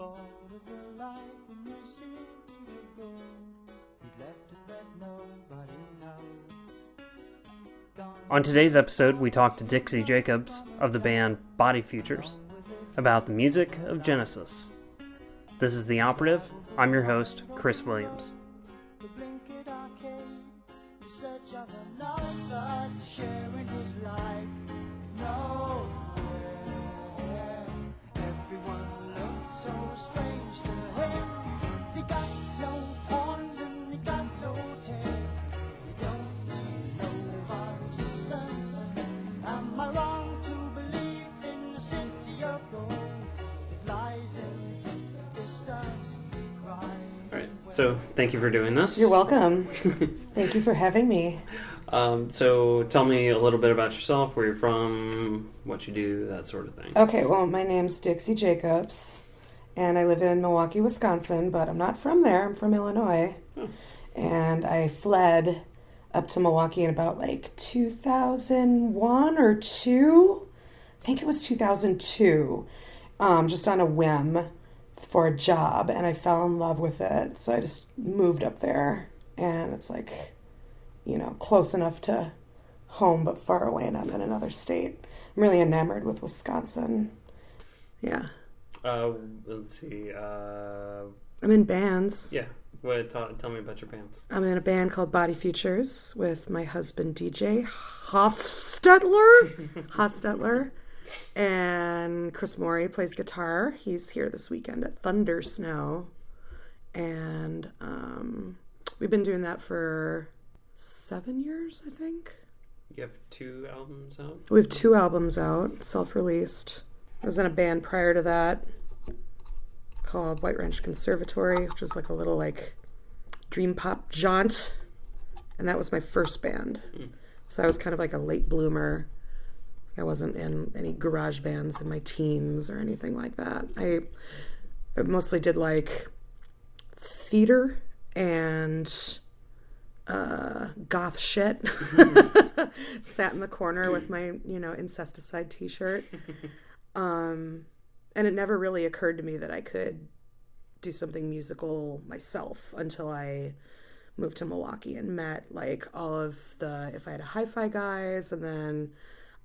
of the life in the city. He'd left it, let nobody know. Gone On today's episode, we talk to Dixie Jacobs of the band Body Futures about the music of Genesis. This is The Operative. I'm your host, Chris Williams. So thank you for doing this. You're welcome. Thank you for having me. Um, so tell me a little bit about yourself, where you're from, what you do, that sort of thing. Okay, well, my name's Dixie Jacobs, and I live in Milwaukee, Wisconsin, but I'm not from there. I'm from Illinois. Oh. And I fled up to Milwaukee in about like 2001 or 2. I think it was 2002, um, just on a whim for a job, and I fell in love with it. So I just moved up there, and it's like, you know, close enough to home, but far away enough in another state. I'm really enamored with Wisconsin. Yeah. Uh, let's see. Uh, I'm in bands. yeah, what, ta- tell me about your bands. I'm in a band called Body Futures with my husband DJ Hofstetler. Hofstetler. And Chris Morey plays guitar. He's here this weekend at Thunder Snow. And um, we've been doing that for seven years, I think. You have two albums out. We have two albums out, self released. I was in a band prior to that called White Ranch Conservatory, which was like a little like dream pop jaunt. And that was my first band. So I was kind of like a late bloomer. I wasn't in any garage bands in my teens or anything like that. I, I mostly did like theater and uh, goth shit. Sat in the corner with my, you know, incesticide T-shirt. Um, and it never really occurred to me that I could do something musical myself until I moved to Milwaukee and met like all of the if I had a hi-fi guys, and then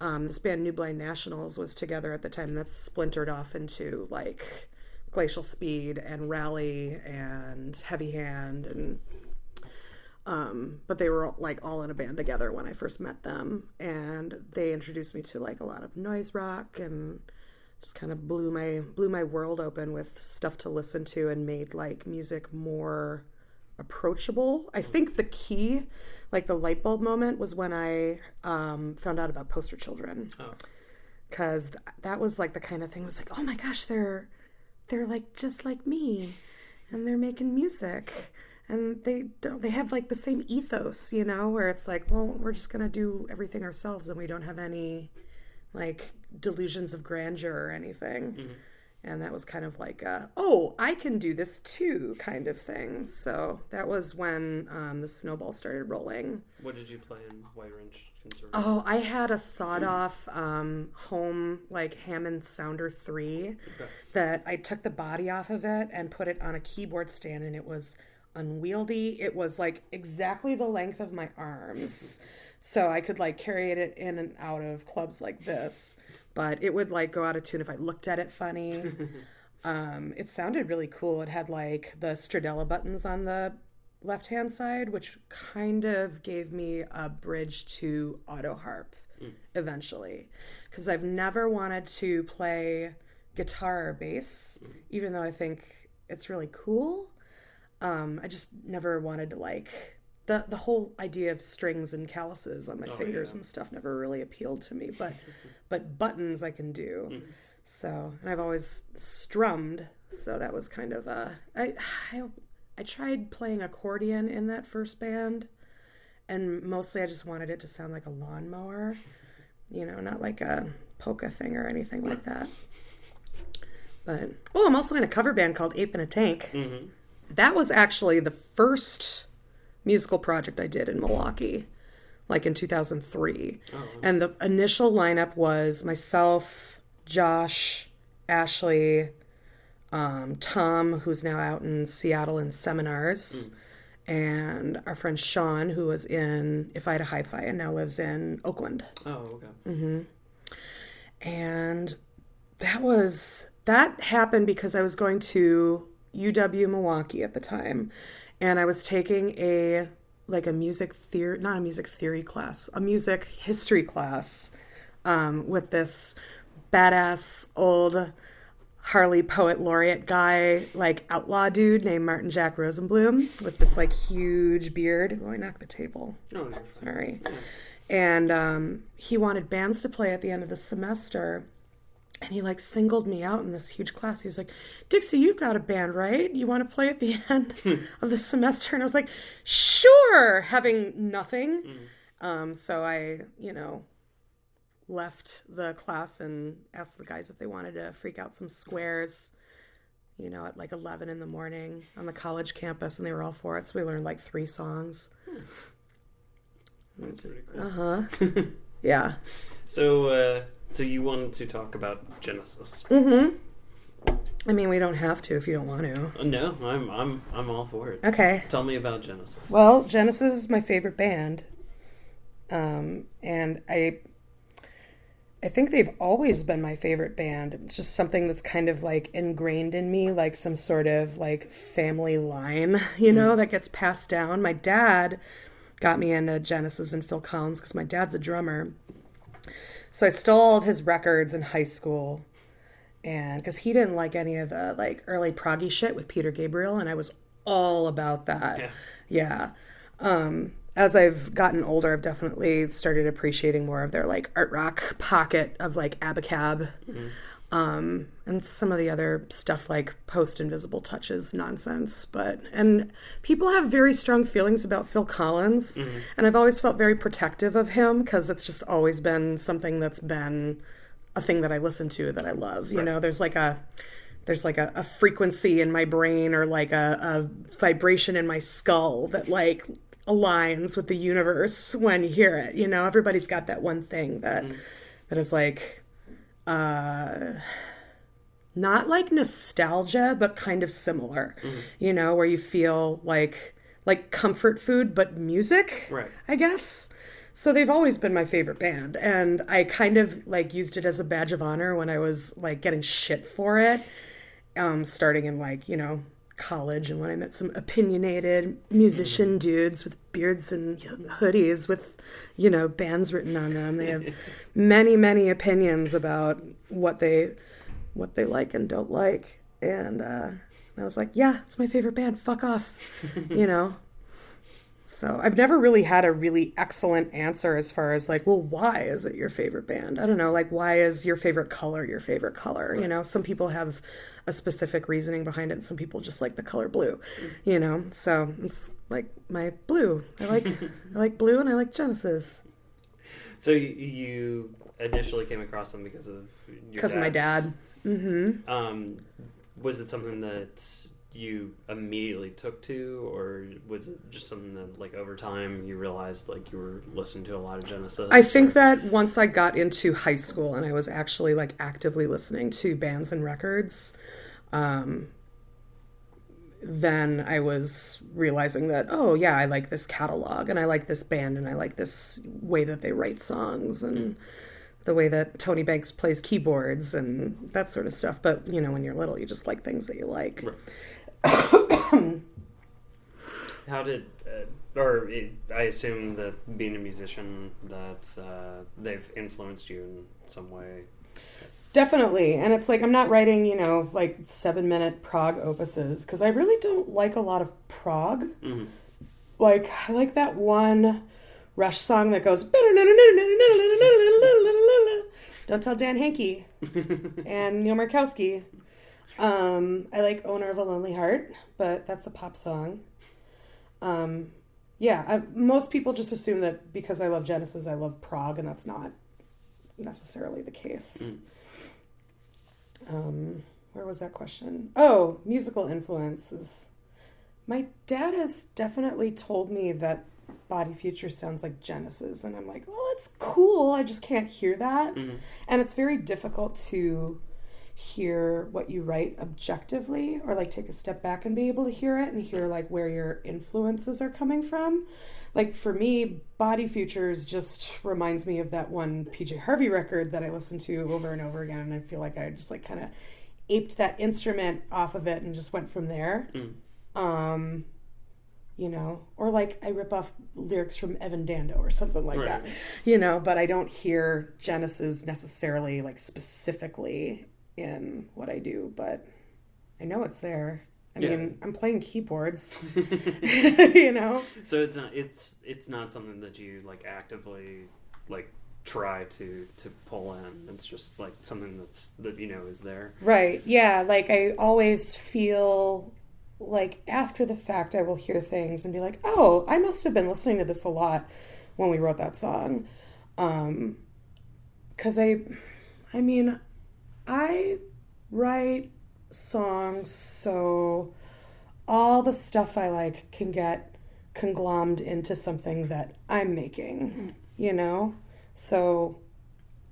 um, this band New Blind Nationals was together at the time. That's splintered off into like Glacial Speed and Rally and Heavy Hand and um, but they were like all in a band together when I first met them, and they introduced me to like a lot of noise rock and just kind of blew my blew my world open with stuff to listen to and made like music more approachable. I think the key, like the light bulb moment, was when I um, found out about Poster Children. Oh, because th- that was like the kind of thing was like oh my gosh they're they're like just like me and they're making music and they don't they have like the same ethos you know where it's like well we're just gonna do everything ourselves and we don't have any like delusions of grandeur or anything and that was kind of like a, oh i can do this too kind of thing so that was when um, the snowball started rolling what did you play in White Conservatory? Oh, I had a sawed off um, home like Hammond Sounder 3 that I took the body off of it and put it on a keyboard stand and it was unwieldy. It was like exactly the length of my arms. So I could like carry it in and out of clubs like this, but it would like go out of tune if I looked at it funny. um, it sounded really cool. It had like the Stradella buttons on the left hand side, which kind of gave me a bridge to auto harp eventually. Because I've never wanted to play guitar or bass, even though I think it's really cool. Um, I just never wanted to like the the whole idea of strings and calluses on my fingers yeah. and stuff never really appealed to me. But but buttons I can do. So and I've always strummed, so that was kind of a I I I tried playing accordion in that first band, and mostly I just wanted it to sound like a lawnmower, you know, not like a polka thing or anything like that. But oh, I'm also in a cover band called Ape in a Tank. Mm-hmm. That was actually the first musical project I did in Milwaukee, like in 2003. And the initial lineup was myself, Josh, Ashley, um, Tom, who's now out in Seattle in seminars, and our friend Sean, who was in If I Had a Hi-Fi and now lives in Oakland. Oh, okay. Mm-hmm. And that was that happened because I was going to UW Milwaukee at the time, and I was taking a like a music theory, not a music theory class, a music history class um, with this badass old Harley poet laureate guy, like outlaw dude named Martin Jack Rosenblum, with this like huge beard. Oh, I knocked the table. Oh, no. Sorry. And um, he wanted bands to play at the end of the semester. And he like singled me out in this huge class. He was like, Dixie, you've got a band, right? You want to play at the end of the semester? And I was like, sure, having nothing. Um, so I, you know, left the class and asked the guys if they wanted to freak out some squares, you know, at like 11 in the morning on the college campus. And they were all for it. So we learned like three songs. That's pretty cool. Uh huh. yeah. So, uh, so you wanted to talk about Genesis? Mm-hmm. I mean, we don't have to if you don't want to. Uh, no, I'm, I'm, I'm all for it. Okay. Tell me about Genesis. Well, Genesis is my favorite band, um, and I, I think they've always been my favorite band. It's just something that's kind of like ingrained in me, like some sort of like family line, you know, that gets passed down. My dad got me into Genesis and Phil Collins because my dad's a drummer. So I stole all of his records in high school. And because he didn't like any of the like early proggy shit with Peter Gabriel, and I was all about that. Yeah. Yeah. Um, as I've gotten older, I've definitely started appreciating more of their like art rock pocket of like Abacab. Um, and some of the other stuff like post invisible touches nonsense. But, and people have very strong feelings about Phil Collins. And I've always felt very protective of him because it's just always been something that's been a thing that I listen to that I love. You know, there's like a, there's like a, a frequency in my brain or like a, a vibration in my skull that like aligns with the universe when you hear it you know everybody's got that one thing that that is like uh not like nostalgia but kind of similar you know where you feel like like comfort food but music Right. i guess so they've always been my favorite band and i kind of like used it as a badge of honor when i was like getting shit for it um starting in like you know college and when i met some opinionated musician dudes with beards and hoodies with you know bands written on them. They have many many opinions about what they what they like and don't like. And uh i was like yeah it's my favorite band. Fuck off. You know so I've never really had a really excellent answer as far as like, well, why is it your favorite band? I don't know, like why is your favorite color your favorite color? You know, some people have a specific reasoning behind it, and some people just like the color blue. You know, so it's like my blue. I like I like blue, and I like Genesis So you, you initially came across them because of your because of my dad. Mm-hmm. Um, was it something that you immediately took to, or was it just something that, like, over time you realized, like, you were listening to a lot of Genesis? I think or- that once I got into high school and I was actually like actively listening to bands and records, um, then I was realizing that, oh, yeah, I like this catalog and I like this band and I like this way that they write songs and the way that Tony Banks plays keyboards and that sort of stuff. But, you know, when you're little, you just like things that you like. Right. How did, uh, or it, I assume that being a musician, that uh, they've influenced you in some way. Definitely. And it's like I'm not writing, you know, like seven minute prog opuses because I really don't like a lot of prog. Mhm. Like, I like that one Rush song that goes, Don't Tell Dan Hankey and Neil Markowski. Um, I like Owner of a Lonely Heart, but that's a pop song. Um, yeah, I, most people just assume that because I love Genesis, I love prog, and that's not necessarily the case. Um, where was that question? Oh, musical influences. My dad has definitely told me that Body Future sounds like Genesis, and I'm like, well, that's cool. I just can't hear that, Mhm. and it's very difficult to hear what you write objectively or like take a step back and be able to hear it and hear like where your influences are coming from. Like for me, Body Futures just reminds me of that one PJ Harvey record that I listened to over and over again and I feel like I just like kind of aped that instrument off of it and just went from there. Mm. Um you know, or like I rip off lyrics from Evan Dando or something like Right. that, you know, but I don't hear Genesis necessarily like specifically in what I do, but I know it's there. I Yeah. mean, I'm playing keyboards, you know? So it's not it's it's not something that you like actively like try to to pull in. It's just like something that's that you know is there. Right. Yeah. Like I always feel like after the fact, I will hear things and be like, oh, I must have been listening to this a lot when we wrote that song. Um, cause I, I mean, I write songs so all the stuff I like can get conglommed into something that I'm making, you know? So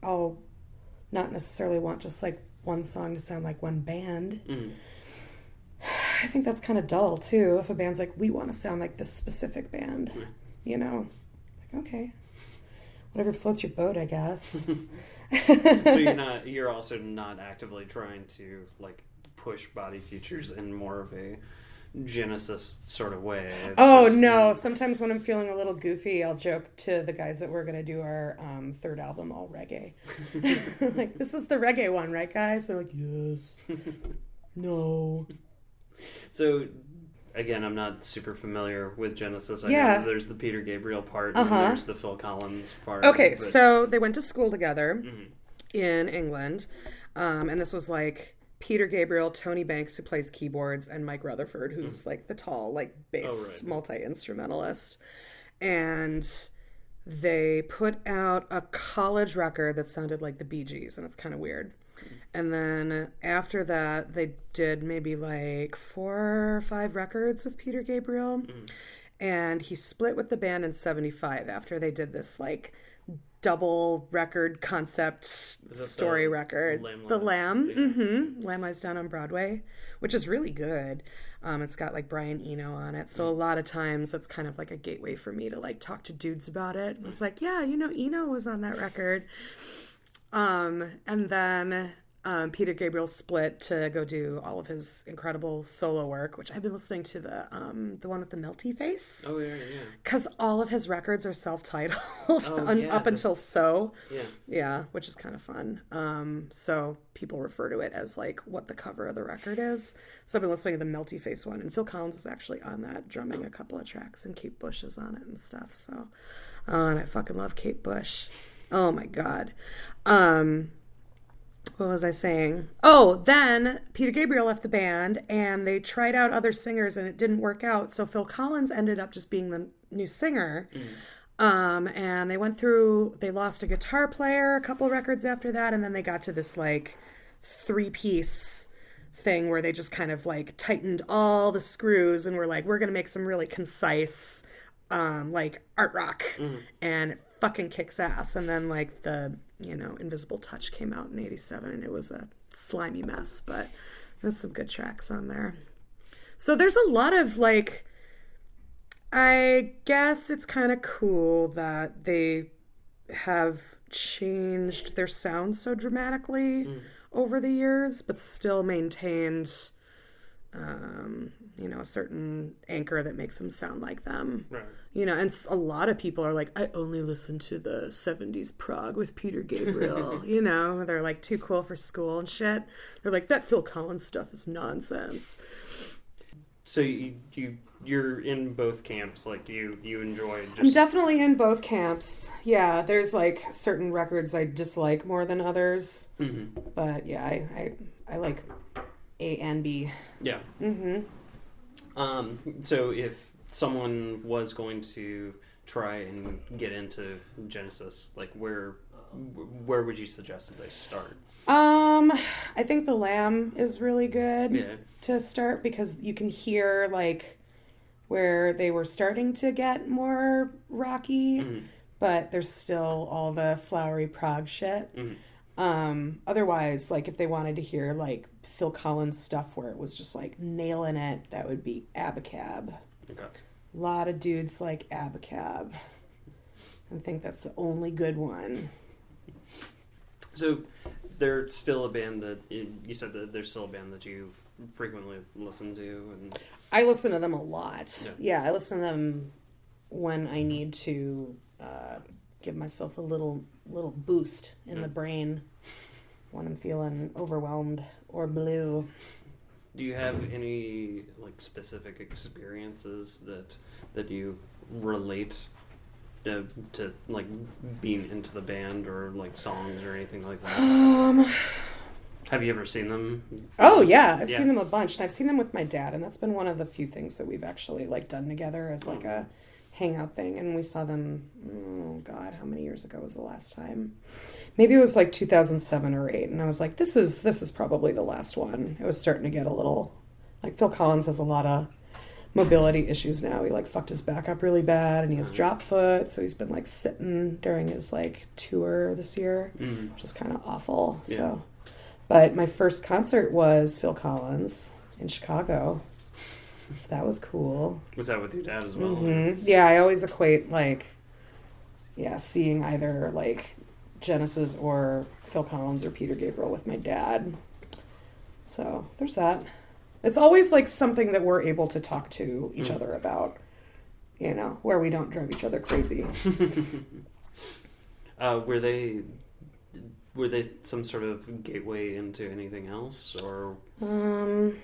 I'll not necessarily want just like one song to sound like one band. Mm. I think that's kind of dull too. If a band's like, we want to sound like this specific band, Yeah. you know, like okay, whatever floats your boat, I guess. So you're not you're also not actively trying to like push body futures in more of a Genesis sort of way. It's oh just- no! Sometimes when I'm feeling a little goofy, I'll joke to the guys that we're gonna do our um, third album all reggae. like this is the reggae one, right, guys? They're like, yes, no. So again, I'm not super familiar with Genesis. I Yeah. know there's the Peter Gabriel part Uh-huh. and there's the Phil Collins part. Okay, but- so they went to school together Mhm. in England, um, and this was like Peter Gabriel, Tony Banks, who plays keyboards, and Mike Rutherford, who's like the tall, like bass Oh, right. multi instrumentalist, and they put out a college record that sounded like the Bee Gees, and it's kind of weird. And then after that, they did maybe like four or five records with Peter Gabriel. And he split with the band in 75 after they did this like double record concept story the record. Lamb the Lamb. Yeah. hmm Lamb Lies Down on Broadway, which is really good. Um, it's got like Brian Eno on it. So a lot of times that's kind of like a gateway for me to like talk to dudes about it. It's like, yeah, you know, Eno was on that record. Um, and then um, Peter Gabriel split to go do all of his incredible solo work, which I've been listening to the um, the one with the melty face. Oh yeah, yeah, because all of his records are self-titled Oh, un- yeah, up until so. Yeah. yeah which is kind of fun. Um, so people refer to it as like what the cover of the record is. So i've been listening to the melty face one and phil collins is actually on that drumming a couple of tracks and kate bush is on it and stuff so. Oh, and i fucking love kate bush oh my god um what was I saying? Oh, then Peter Gabriel left the band and they tried out other singers and it didn't work out. So Phil Collins ended up just being the new singer. Um, and they went through, they lost a guitar player a couple records after that. And then they got to this like three piece thing where they just kind of like tightened all the screws and were like, we're going to make some really concise, um, like art rock. And it fucking kicks ass. And then like the, you know, Invisible Touch came out in 87 and it was a slimy mess, but there's some good tracks on there. So there's a lot of like, I guess it's kind of cool that they have changed their sound so dramatically over the years, but still maintained, um, you know, a certain anchor that makes them sound like them. Right. You know, and a lot of people are like, I only listen to the 70s prog with Peter Gabriel. you know, they're like too cool for school and shit. They're like, that Phil Collins stuff is nonsense. So you you you're in both camps. Like you you enjoy I'm definitely in both camps. Yeah, there's like certain records I dislike more than others. Mhm. But yeah, I, I, I like A and B. yeah. Mm-hmm. Um. So if someone was going to try and get into Genesis, like where where would you suggest that they start? Um, I think The Lamb is really good. Yeah. to start because you can hear like where they were starting to get more rocky, Mhm. but there's still all the flowery prog shit. Mhm. Um, otherwise, like if they wanted to hear like Phil Collins stuff where it was just like nailing it, that would be Abacab. Okay. A lot of dudes like Abacab. I think that's the only good one. So they're still a band that you said that they're still a band that you frequently listen to, and I listen to them a lot. Yeah. Yeah, I listen to them when I need to uh, give myself a little little boost in Yeah. the brain when I'm feeling overwhelmed or blue. Do you have any like specific experiences that that you relate uh, to like being into the band or like songs or anything like that? Um. Have you ever seen them? Oh yeah, I've Yeah. seen them a bunch, and I've seen them with my dad, and that's been one of the few things that we've actually like done together as like a hangout thing. And we saw them. Oh God, how many years ago was the last time? Maybe it was like 2007 or eight, and I was like, this is this is probably the last one. It was starting to get a little like Phil Collins has a lot of mobility issues now. He like fucked his back up really bad, and he has drop foot, so he's been like sitting during his like tour this year Mm. which is kind of awful. Yeah. So, but my first concert was Phil Collins in Chicago, so that was cool. Was that with your dad as well? hmm Yeah, I always equate like, yeah, seeing either like Genesis or Phil Collins or Peter Gabriel with my dad. So there's that. It's always like something that we're able to talk to each Mm. other about, you know, where we don't drive each other crazy. Uh, were they were they some sort of gateway into anything else, or Um,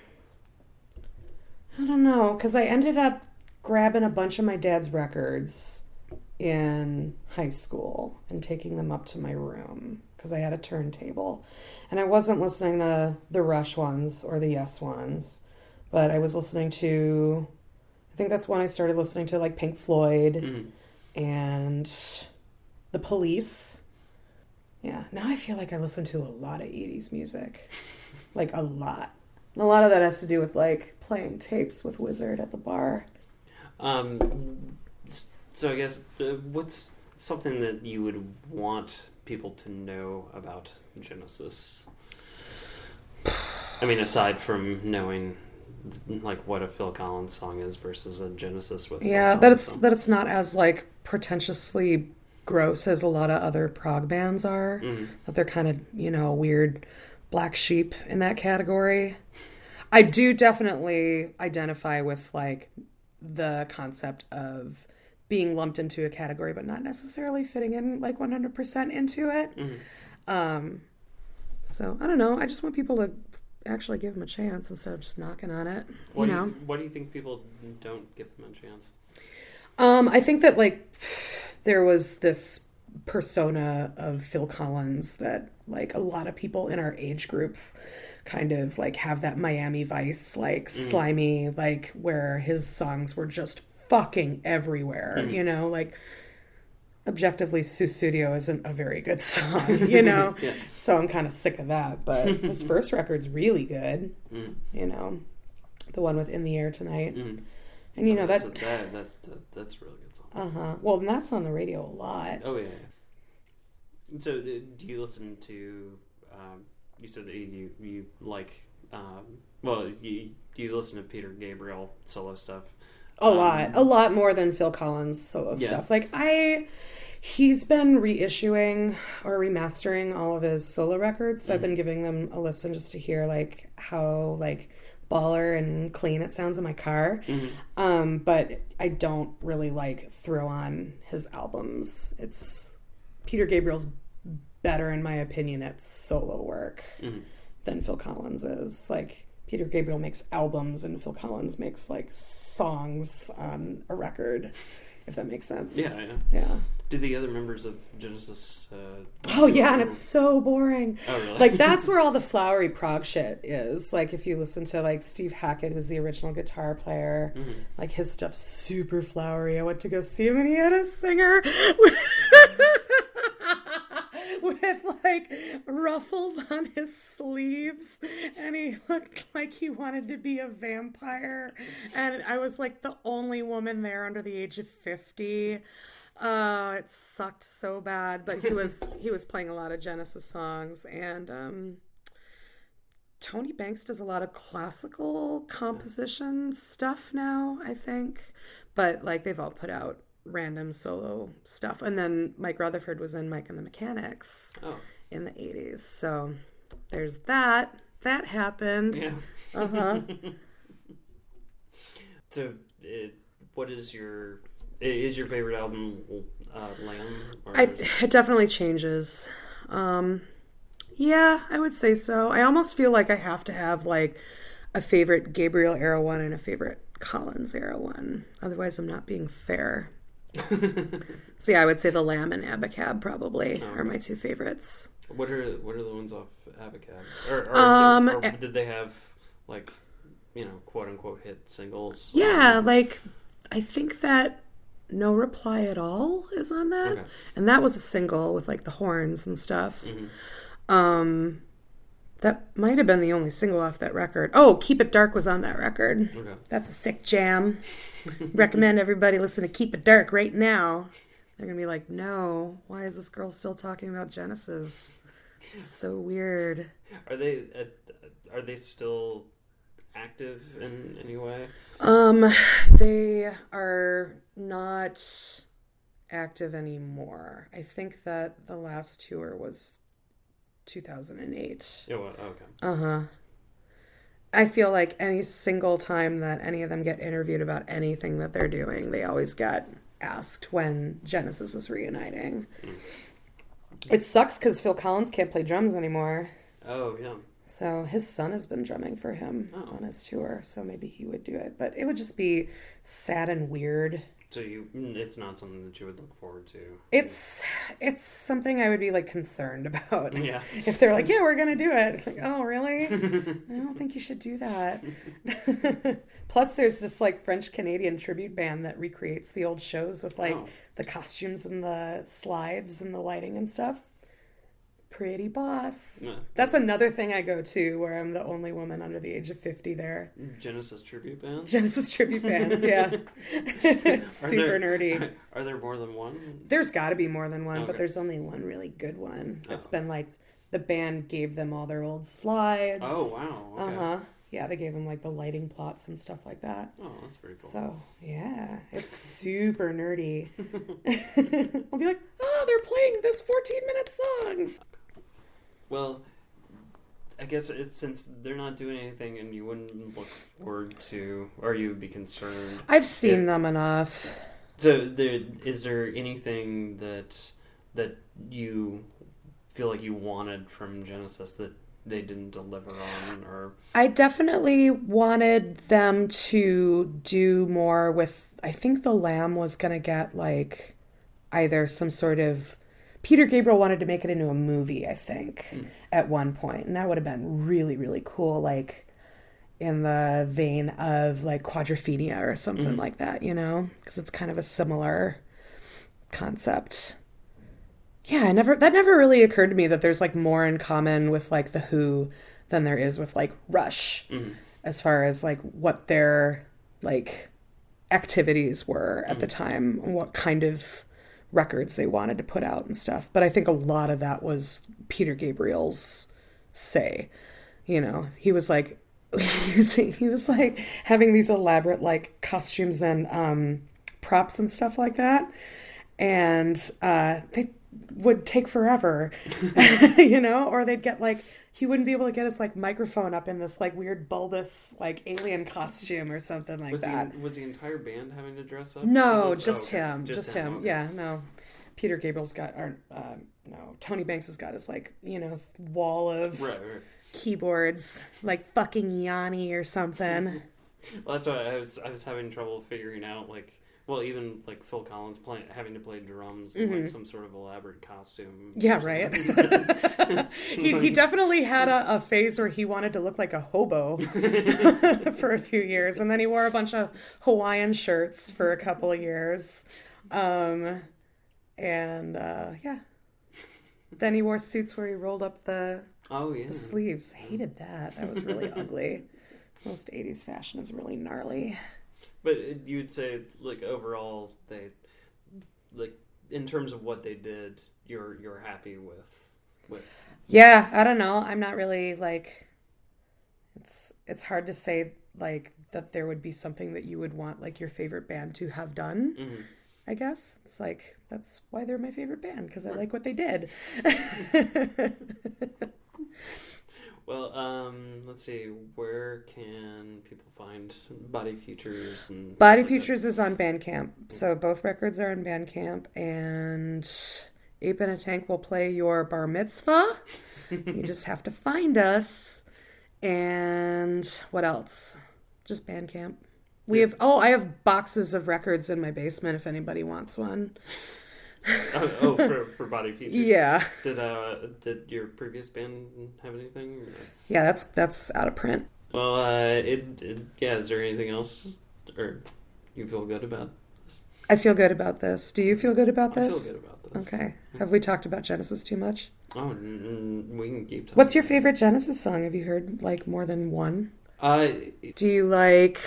I don't know, because I ended up grabbing a bunch of my dad's records in high school and taking them up to my room because I had a turntable. And I wasn't listening to the Rush ones or the Yes ones, but I was listening to, I think that's when I started listening to like Pink Floyd Mhm. and the police. Yeah, now I feel like I listen to a lot of 80s music. Like a lot. And a lot of that has to do with like playing tapes with Wizard at the bar. Um, so I guess uh, what's something that you would want people to know about Genesis? I mean, aside from knowing like what a Phil Collins song is versus a Genesis with a Phil Yeah, that Collins it's song. that it's not as like pretentiously gross as a lot of other prog bands are. Mhm. That they're kind of, you know, weird black sheep in that category. I do definitely identify with like the concept of being lumped into a category but not necessarily fitting in like 100% into it. Mhm. Um so I don't know, I just want people to actually give them a chance instead of just knocking on it, What you do know. you, what do you think people don't give them a chance? Um, I think that like there was this persona of Phil Collins that like a lot of people in our age group kind of like have that Miami Vice like slimy like where his songs were just fucking everywhere, you know, like objectively Sussudio isn't a very good song, you know. Yeah. So I'm kind of sick of that, but his first record's really good, Mm. you know. The one with In the Air Tonight. Mm. And you know that's that that, that, that that's a really good song. uh huh. Well, and that's on the radio a lot. Oh yeah. Yeah. So uh, do you listen to? Um, you said that you you like. Um, well, you you listen to Peter Gabriel solo stuff. A Um, lot, a lot more than Phil Collins solo Yeah. stuff. Like I, he's been reissuing or remastering all of his solo records. So I've been giving them a listen just to hear like how like baller and clean it sounds in my car. Mhm. Um, but I don't really like throw on his albums. It's Peter Gabriel's better in my opinion at solo work Mhm. than Phil Collins is. Like Peter Gabriel makes albums and Phil Collins makes like songs on a record, if that makes sense. Yeah, yeah. Yeah. Do the other members of Genesis? Uh, Oh yeah, and it's so boring. Oh really? Like that's where all the flowery prog shit is. Like if you listen to like Steve Hackett, who's the original guitar player, Mhm. like his stuff's super flowery. I went to go see him and he had a singer with like ruffles on his sleeves and he looked like he wanted to be a vampire and I was like the only woman there under the age of 50. Uh, it sucked so bad, but he was he was playing a lot of Genesis songs, and um, Tony Banks does a lot of classical composition stuff now. I think, but like they've all put out random solo stuff, and then Mike Rutherford was in Mike and the Mechanics Oh, in the '80s, so there's that. That happened. yeah. Uh huh. So, it, what is your is your favorite album? Uh, Lamb. Or I it definitely changes. Um, yeah, I would say so. I almost feel like I have to have like a favorite Gabriel era one and a favorite Collins era one. Otherwise, I'm not being fair. So yeah, I would say the Lamb and Abacab probably are my two favorites. what are what are the ones off Abacab? Or, or, Um, or eh- did they have like you know quote unquote hit singles? Yeah, like I think that No Reply at All is on that. Okay. And that was a single with like the horns and stuff. Mhm. Um that might have been the only single off that record. Oh, Keep It Dark was on that record. Okay. That's a sick jam. Recommend everybody listen to Keep It Dark right now. They're gonna be like, no, why is this girl still talking about Genesis? It's so weird. Are they uh, are they still active in any way? Um, they are not active anymore. I think that the last tour was 2008. Yeah. Okay. Uh huh. I feel like any single time that any of them get interviewed about anything that they're doing, they always get asked when Genesis is reuniting. It sucks because Phil Collins can't play drums anymore. Oh yeah. So his son has been drumming for him Oh. on his tour, so maybe he would do it. But it would just be sad and weird. So you, mm, it's not something that you would look forward to. It's it's something I would be like concerned about. Yeah. If they're like, "Yeah, we're gonna do it," it's like, "Oh, really? I don't think you should do that." Plus, there's this like French Canadian tribute band that recreates the old shows with like Oh. the costumes and the slides and the lighting and stuff. Pretty boss. Yeah. That's another thing I go to where I'm the only woman under the age of 50 there. Genesis tribute band. Genesis tribute bands, yeah. it's Are super there- nerdy. Are there more than one? There's got to be more than one, but there's only one really good one. It's been like the band gave them all their old slides. Oh wow. Okay. Uh huh. Yeah, they gave them like the lighting plots and stuff like that. Oh, that's pretty cool. So yeah, it's super nerdy. I'll be like, oh, they're playing this 14 minute song. Well, I guess it's since they're not doing anything, and you wouldn't look forward to, or you would be concerned. I've seen Yeah. them enough. So, there is there anything that that you feel like you wanted from Genesis that they didn't deliver on, or I definitely wanted them to do more with. I think the Lamb was gonna get like either some sort of. Peter Gabriel wanted to make it into a movie, I think, hmm. at one point, and that would have been really, really cool. Like in the vein of like Quadrophenia or something hmm. like that, you know, because it's kind of a similar concept. Yeah, I never that never really occurred to me that there's like more in common with like the Who than there is with like Rush hmm. as far as like what their like activities were at the time, and what kind of records they wanted to put out and stuff. But I think a lot of that was Peter Gabriel's say. You know, he was like he was, he was like having these elaborate like costumes and um props and stuff like that. And uh they would take forever. you know, or they'd get like he wouldn't be able to get his like microphone up in this like weird bulbous like alien costume or something like was that. the was the entire band having to dress up? No, Was- just oh, him. Just, him. okay. Yeah, no. Peter Gabriel's got, or uh, no, Tony Banks has got his like, you know, wall of Right, right. keyboards, like fucking Yanni or something. Well, that's why I was I was having trouble figuring out like well even like Phil Collins playing having to play drums in like some sort of elaborate costume. Mm-hmm. Yeah, right. he, he definitely had a, a phase where he wanted to look like a hobo for a few years, and then he wore a bunch of Hawaiian shirts for a couple of years, um, and uh, yeah. Then he wore suits where he rolled up the oh yeah. the sleeves. Hated that. That was really ugly. Most '80s fashion is really gnarly. But you would say like overall they like in terms of what they did, you're you're happy with with. Yeah, I don't know. I'm not really like it's it's hard to say like that there would be something that you would want like your favorite band to have done. Mhm. I guess it's like that's why they're my favorite band because I like what they did. Well, um, let's see. Where can people find Body Futures and Body? Futures is on Bandcamp, so both records are on Bandcamp, and Ape in a Tank will play your bar mitzvah. you just have to find us. And what else? Just Bandcamp. We have oh, I have boxes of records in my basement if anybody wants one. Oh, oh, for for Body Futures. Yeah, Did uh did your previous band have anything? or- yeah, that's that's out of print. Well, uh, it, it yeah. Is there anything else, or you feel good about? this? I feel good about this. Do you feel good about this? I feel good about this. Okay. Have we talked about Genesis too much? Oh, we can keep. Talking. What's your favorite Genesis song? Have you heard like more than one? Uh, Do you like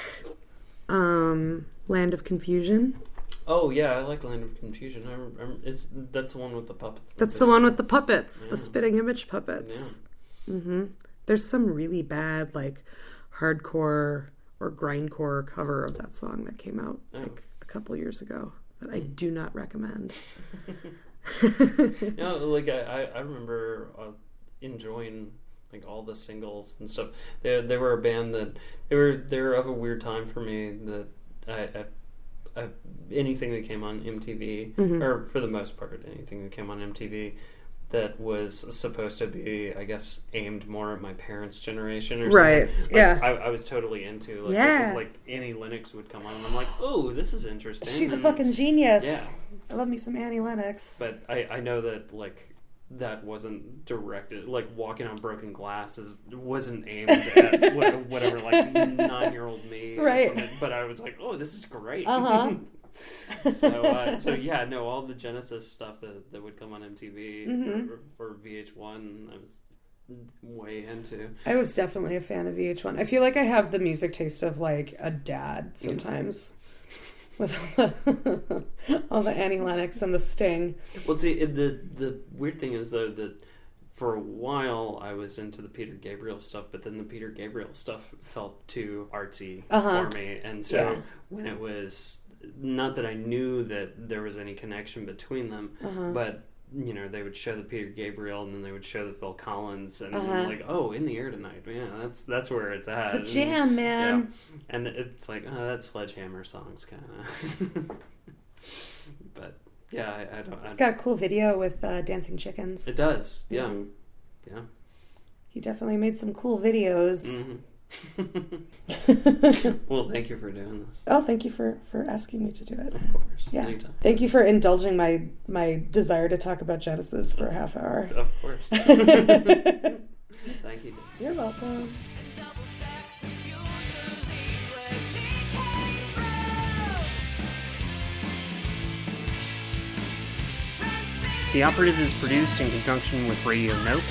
um Land of Confusion? Oh yeah, I like Land of Confusion. I rem- I rem- it's that's the one with the puppets. That's the one with the puppets, Yeah. the spitting image puppets. hmm There's some really bad like hardcore or grindcore cover of that song that came out Oh. like a couple years ago that I do not recommend. You know, like I, I, I remember uh, enjoying like all the singles and stuff. They they were a band that they were they were of a weird time for me that I. I I, anything that came on MTV, Mm-hmm. or for the most part, anything that came on MTV that was supposed to be, I guess, aimed more at my parents' generation or Right, something. Like, yeah. I, I was totally into. Like, Yeah. like Annie Lennox would come on, and I'm like, oh, this is interesting. She's a fucking genius. Yeah. I love me some Annie Lennox. but I, I know that like that wasn't directed like walking on broken glass is wasn't aimed at whatever like nine year old me Right. but I was like oh this is great Uh-huh. so uh, so yeah no all the Genesis stuff that, that would come on MTV Mm-hmm. or, or VH1 I was way into I was definitely a fan of VH1. I feel like I have the music taste of like a dad sometimes. With all the, all the Annie Lennox and the Sting. Well, see, the the weird thing is though that for a while I was into the Peter Gabriel stuff, but then the Peter Gabriel stuff felt too artsy Uh-huh. for me, and so Yeah. when it was not that I knew that there was any connection between them, Uh-huh. but you know they would show the Peter Gabriel and then they would show the Phil Collins and Uh-huh. like oh in the air tonight yeah that's that's where it's at It's a jam, And- man. yeah. and it's like oh that sledgehammer song's kind of but yeah I, I don't I, It's got a cool video with uh, dancing chickens. it does, yeah, Mhm. yeah. He definitely made some cool videos. hmm well, thank you for doing this. Oh, thank you for for asking me to do it. Of course, Yeah. anytime. Thank you for indulging my my desire to talk about Genesis for a half hour. Of course. thank you. Dan. You're welcome. Double back peculiarly where she came from. Transmitting The Operative is produced in conjunction with Radio Note.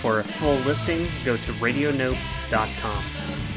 For a full listing, go to radionote.com.